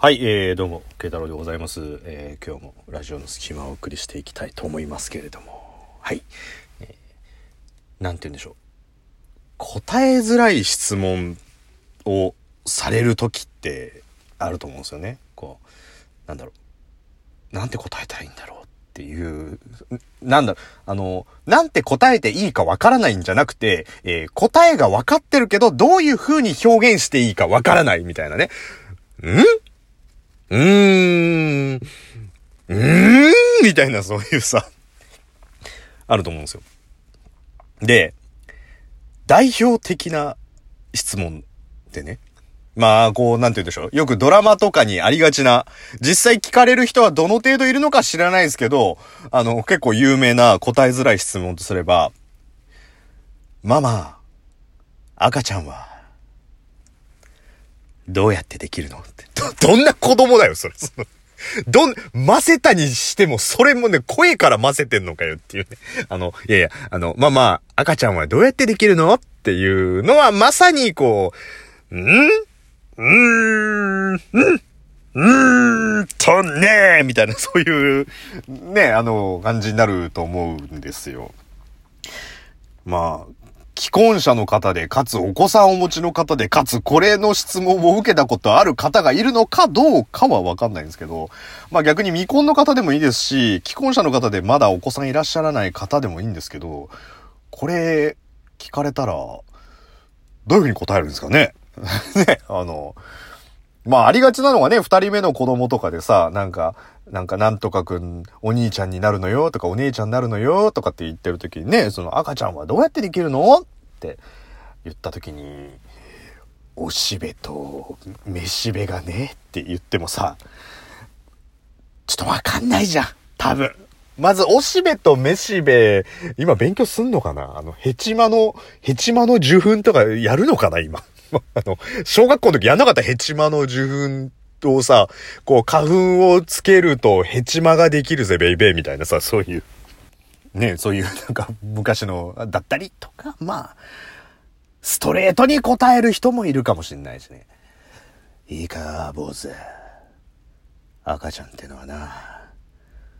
はい、えー、どうも、慶太郎でございます。えー、今日もラジオの隙間をお送りしていきたいと思いますけれども、はい。えー、なんて言うんでしょう。答えづらい質問をされる時ってあると思うんですよね。こう、なんだろう。なんて答えたらいいんだろうっていう、なんだろう、あの、なんて答えていいかわからないんじゃなくて、えー答えがわかってるけど、どういう風に表現していいかわからないみたいなね。ん？うーん。うーんみたいなそういうさ、あると思うんですよ。で、代表的な質問ってね。まあ、こう、なんて言うんでしょう。よくドラマとかにありがちな、実際聞かれる人はどの程度いるのか知らないですけど、あの、結構有名な答えづらい質問とすれば、ママ、赤ちゃんは、どうやってできるのって。ど、どんな子供だよ、それ。そ のどん、ませたにしても、それもね、声からませてんのかよっていうね。あの、いやいや、あの、まあまあ、赤ちゃんはどうやってできるのっていうのは、まさにこう、ん？うーん、ん？うーん？とねーみたいな、そういう、ね、あの、感じになると思うんですよ。まあ、既婚者の方で、かつお子さんお持ちの方で、かつこれの質問を受けたことある方がいるのかどうかはわかんないんですけど、まあ逆に未婚の方でもいいですし、既婚者の方でまだお子さんいらっしゃらない方でもいいんですけど、これ聞かれたら、どういうふうに答えるんですかね？ね、あの、まあありがちなのがね、二人目の子供とかでさ、なんか、なんかなんとかくん、お兄ちゃんになるのよとかお姉ちゃんになるのよとかって言ってる時にね、その赤ちゃんはどうやってできるのって言った時に、おしべとめしべがねって言ってもさ、ちょっとわかんないじゃん。多分。まず、おしべとめしべ、今勉強すんのかな？あの、ヘチマの、ヘチマの受粉とかやるのかな？今。あの、小学校の時やんなかったヘチマの受粉をさ、こう、花粉をつけるとヘチマができるぜ、ベイベーみたいなさ、そういう。ね、そういう、なんか、昔の、だったりとか、まあ、ストレートに答える人もいるかもしんないしね。いいか、坊主。赤ちゃんってのはな、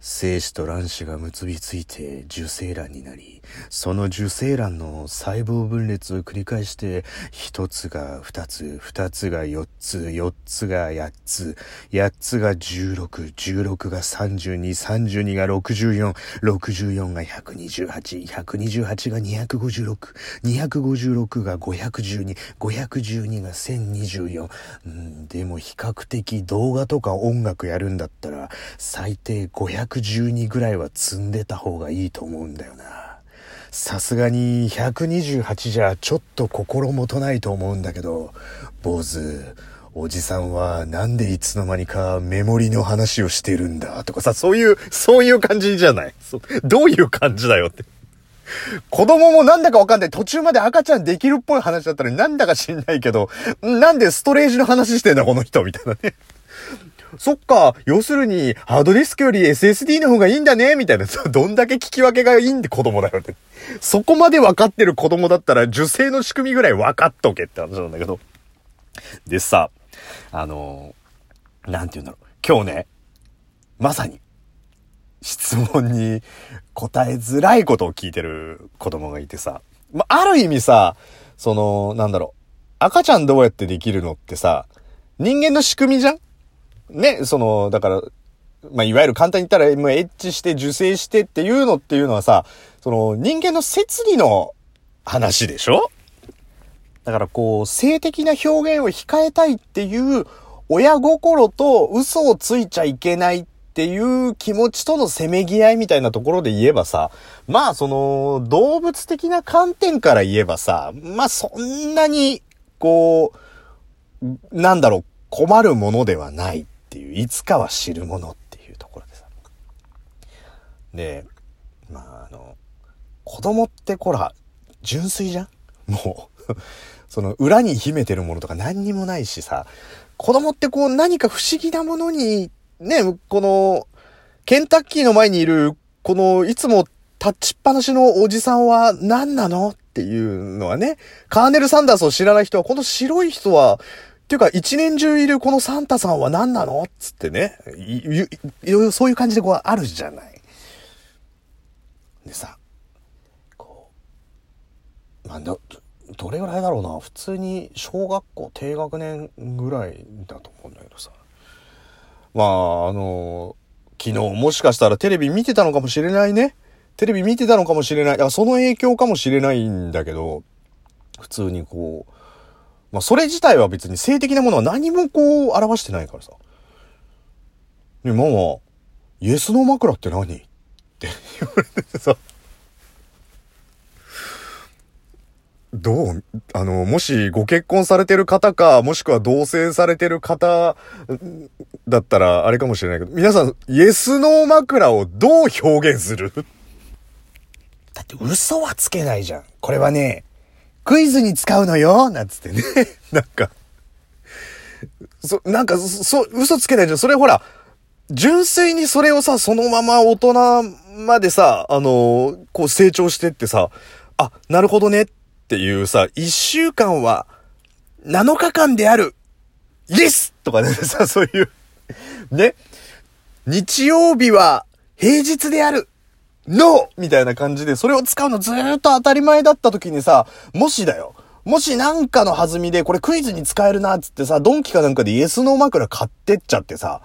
精子と卵子が結びついて受精卵になり、その受精卵の細胞分裂を繰り返して、一つが二つ、二つが四つ、四つが八つ、八つが十六、十六が三十二、三十二が六十四、六十四が百二十八、百二十八が二百五十六、二百五十六が五百十二、五百十二が千二十四。でも比較的動画とか音楽やるんだったら、最低512ぐらいは積んでた方がいいと思うんだよな。さすがに128じゃちょっと心もとないと思うんだけど、坊主、おじさんはなんでいつの間にかメモリの話をしてるんだとかさ、そういう、そういう感じじゃない？そどういう感じだよって。子供もなんだかわかんない。途中まで赤ちゃんできるっぽい話だったのになんだか知んないけど、なんでストレージの話してんだこの人みたいなね。そっか、要するに、ハードディスクより SSD の方がいいんだね、みたいな。どんだけ聞き分けがいいんで子供だよって。そこまで分かってる子供だったら、受精の仕組みぐらい分かっとけって話なんだけど。でさ、あのなんて言うんだろう。今日ね、まさに、質問に答えづらいことを聞いてる子供がいてさ、ま、ある意味さ、その、なんだろう。赤ちゃんどうやってできるのってさ、人間の仕組みじゃんね、その、だから、まあ、いわゆる簡単に言ったら、もうエッチして受精してっていうのっていうのはさ、その人間の摂理の話でしょ？だからこう、性的な表現を控えたいっていう親心と嘘をついちゃいけないっていう気持ちとのせめぎ合いみたいなところで言えばさ、まあその動物的な観点から言えばさ、まあそんなに、こう、なんだろう、困るものではない。っいう、いつかは知るものっていうところでさ。で、まああの、子供ってこら、純粋じゃん？もう、その裏に秘めてるものとか何にもないしさ、子供ってこう何か不思議なものに、ね、この、ケンタッキーの前にいる、この、いつも立ちっぱなしのおじさんは何なの？っていうのはね、カーネル・サンダースを知らない人は、この白い人は、ていうか、一年中いるこのサンタさんは何なのつってね。い、い、いそういう感じでこうあるじゃない。でさ、こう、まあ、ど、どれぐらいだろうな。普通に小学校低学年ぐらいだと思うんだけどさ。まあ、あの、昨日もしかしたらテレビ見てたのかもしれないね。テレビ見てたのかもしれない。だからその影響かもしれないんだけど、普通にこう、まあ、それ自体は別に性的なものは何もこう、表してないからさ。で、ママ、イエスの枕って何？って言われてさ。どう？あの、もしご結婚されてる方か、もしくは同棲されてる方だったらあれかもしれないけど、皆さん、イエスの枕をどう表現する？だって嘘はつけないじゃん。これはね、クイズに使うのよなんつってね。なんか、そ、なんか、そ、嘘つけないじゃん。それほら、純粋にそれをさ、そのまま大人までさ、あのー、こう成長してってさ、あ、なるほどねっていうさ、一週間は、7日間であるイエスとかね、さ、そういうね。日曜日は平日である NO! みたいな感じで、それを使うのずーっと当たり前だった時にさ、もしだよ。もしなんかの弾みで、これクイズに使えるなっつってさ、ドンキかなんかでイエスノー枕買ってっちゃってさ、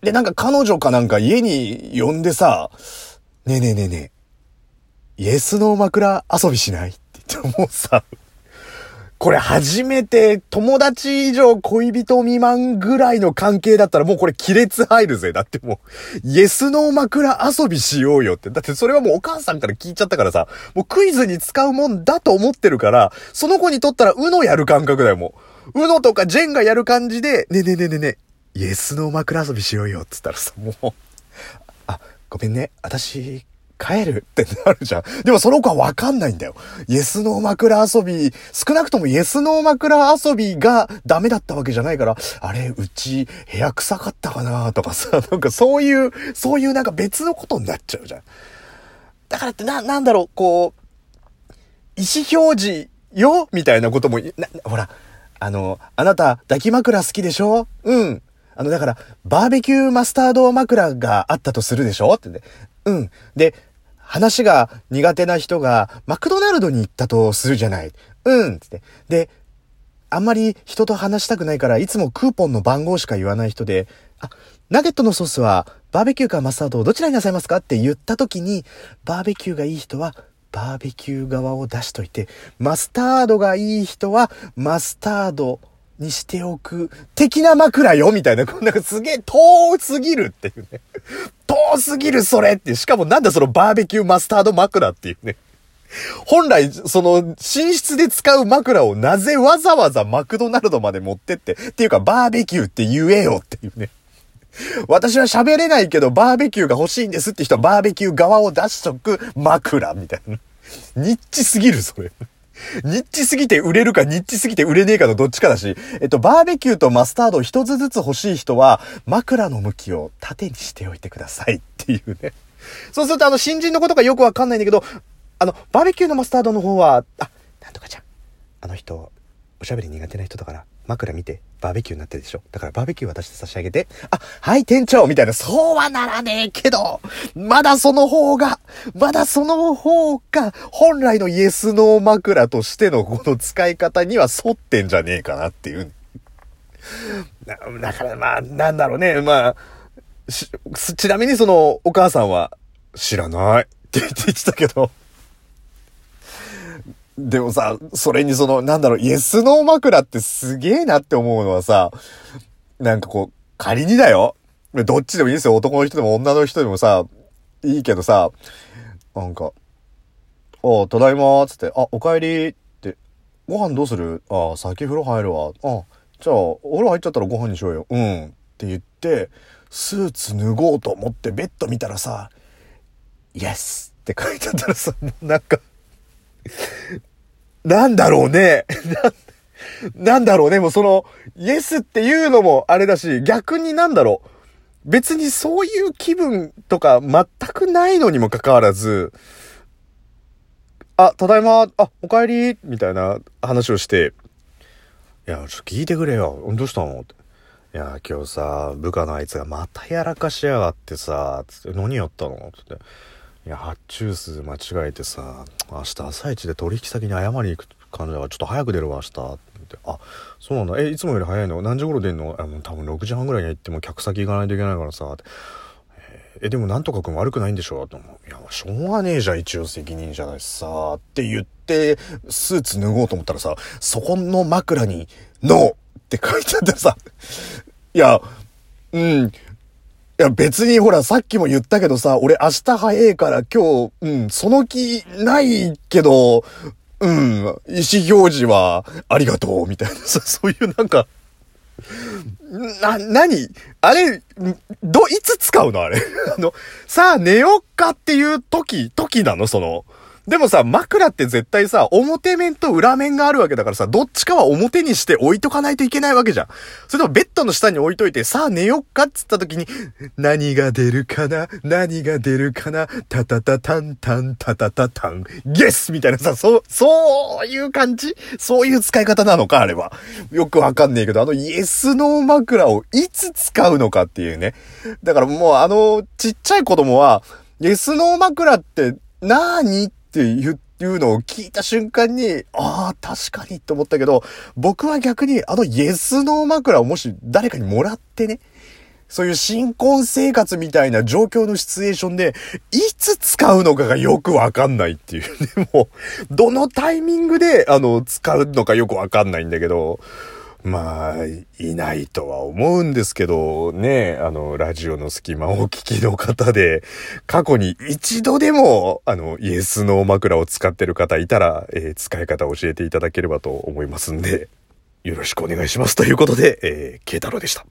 で、なんか彼女かなんか家に呼んでさ、ねえねえねえねえ、イエスノー枕遊びしないって言ってもうさ、これ初めて友達以上恋人未満ぐらいの関係だったらもうこれ亀裂入るぜ。だってもう、イエスノー枕遊びしようよって。だってそれはもうお母さんから聞いちゃったからさ、もうクイズに使うもんだと思ってるから、その子にとったらうのやる感覚だよ、もう。うのとかジェンがやる感じで、ねえねねねねえ、イエスノー枕遊びしようよって言ったらさ、もう、あ、ごめんね、私、帰るってなるじゃん。でもその子はわかんないんだよ。イエスノー枕遊び、少なくともイエスノー枕遊びがダメだったわけじゃないから、あれ、うち部屋臭かったかなとかさ、なんかそういう、そういうなんか別のことになっちゃうじゃん。だからってな、なんだろう、こう、意思表示よみたいなことも、ほら、あの、あなた抱き枕好きでしょ？うん。あの、だから、バーベキューマスタード枕があったとするでしょ？ってね。うん。で、話が苦手な人がマクドナルドに行ったとするじゃない。うんつって。で、あんまり人と話したくないからいつもクーポンの番号しか言わない人で、あ、ナゲットのソースはバーベキューかマスタードをどちらになさいますかって言った時に、バーベキューがいい人はバーベキュー側を出しといて、マスタードがいい人はマスタードにしておく、的な枕よみたいな、なんかすげえ遠すぎるっていうね。遠すぎるそれって、しかもなんだそのバーベキューマスタード枕っていうね。本来、その、寝室で使う枕をなぜわざわざマクドナルドまで持ってって、っていうかバーベキューって言えよっていうね。私は喋れないけどバーベキューが欲しいんですって人はバーベキュー側を出しとく枕みたいな。ニッチすぎる、それ。ニッチすぎて売れるかニッチすぎて売れねえかのどっちかだし、えっと、バーベキューとマスタード一つずつ欲しい人は、枕の向きを縦にしておいてくださいっていうね。そうするとあの、新人のことがよくわかんないんだけど、あの、バーベキューのマスタードの方は、あ、なんとかちゃん。あの人、おしゃべり苦手な人だから、枕見て、バーベキューになってるでしょ？だからバーベキュー渡して差し上げて、あ、はい店長みたいな、そうはならねえけど、まだその方が、まだその方が、本来のイエスノー枕としてのこの使い方には沿ってんじゃねえかなっていう。だからまあ、なんだろうね、まあ、ちなみにその、お母さんは、知らないって言ってたけど、でもさ、それにその、なんだろう、イエスノー枕ってすげえなって思うのはさ、なんかこう、仮にだよ。どっちでもいいですよ。男の人でも女の人でもさ、いいけどさ、なんか、あただいまーつって、あ、お帰りって、ご飯どうする？あ、先風呂入るわ。あ、じゃあ、お風呂入っちゃったらご飯にしようよ。うん。って言って、スーツ脱ごうと思ってベッド見たらさ、イエスって書いてあったらさ、もうなんか なんだろうね。な、んだろうね。もうその、イエスっていうのもあれだし、逆になんだろう。別にそういう気分とか全くないのにもかかわらず、あ、ただいま、あ、お帰り、みたいな話をして、いや、ちょっと聞いてくれよ。どうしたのって。いや、今日さ、部下のあいつがまたやらかしやがってさ、つって、何やったのつって。いや、発注数間違えてさ、明日朝一で取引先に謝りに行く感じだから、ちょっと早く出るわ、明日。ってあ、そうなんだ。え、いつもより早いの？何時頃出んの？あ、もう多分6時半ぐらいに行っても客先行かないといけないからさ、え、でもなんとかくん悪くないんでしょ？と思う。いや、しょうがねえじゃん、一応責任者だしさ、って言って、スーツ脱ごうと思ったらさ、そこの枕に、ノーって書いてあってさ、いや、うん。や別にほらさっきも言ったけどさ、俺明日早いから今日、うん、その気ないけど、うん、意思表示はありがとう、みたいな さ、そういうなんか、な、なにあれ、ど、いつ使うの？あれ。あの、さあ寝よっかっていう時、時なの？その。でもさ、枕って絶対さ、表面と裏面があるわけだからさ、どっちかは表にして置いとかないといけないわけじゃん。それともベッドの下に置いといて、さあ寝よっかっつった時に、何が出るかな何が出るかなタタタタンタンタタタタン、ゲスみたいなさ、そう、そういう感じ？そういう使い方なのかあれは。よくわかんねえけど、あのイエスノー枕をいつ使うのかっていうね。だからもうあの、ちっちゃい子供は、イエスノー枕って何？ってって言うのを聞いた瞬間に、ああ、確かにって思ったけど、僕は逆にあのイエスノー枕をもし誰かにもらってね、そういう新婚生活みたいな状況のシチュエーションで、いつ使うのかがよくわかんないっていう。でも、どのタイミングで、あの、使うのかよくわかんないんだけど、まあ、いないとは思うんですけど、ね、あの、ラジオの隙間をお聞きの方で、過去に一度でも、あの、イエスの枕を使ってる方いたら、えー使い方を教えていただければと思いますんで、よろしくお願いします。ということで、えー、慶太郎でした。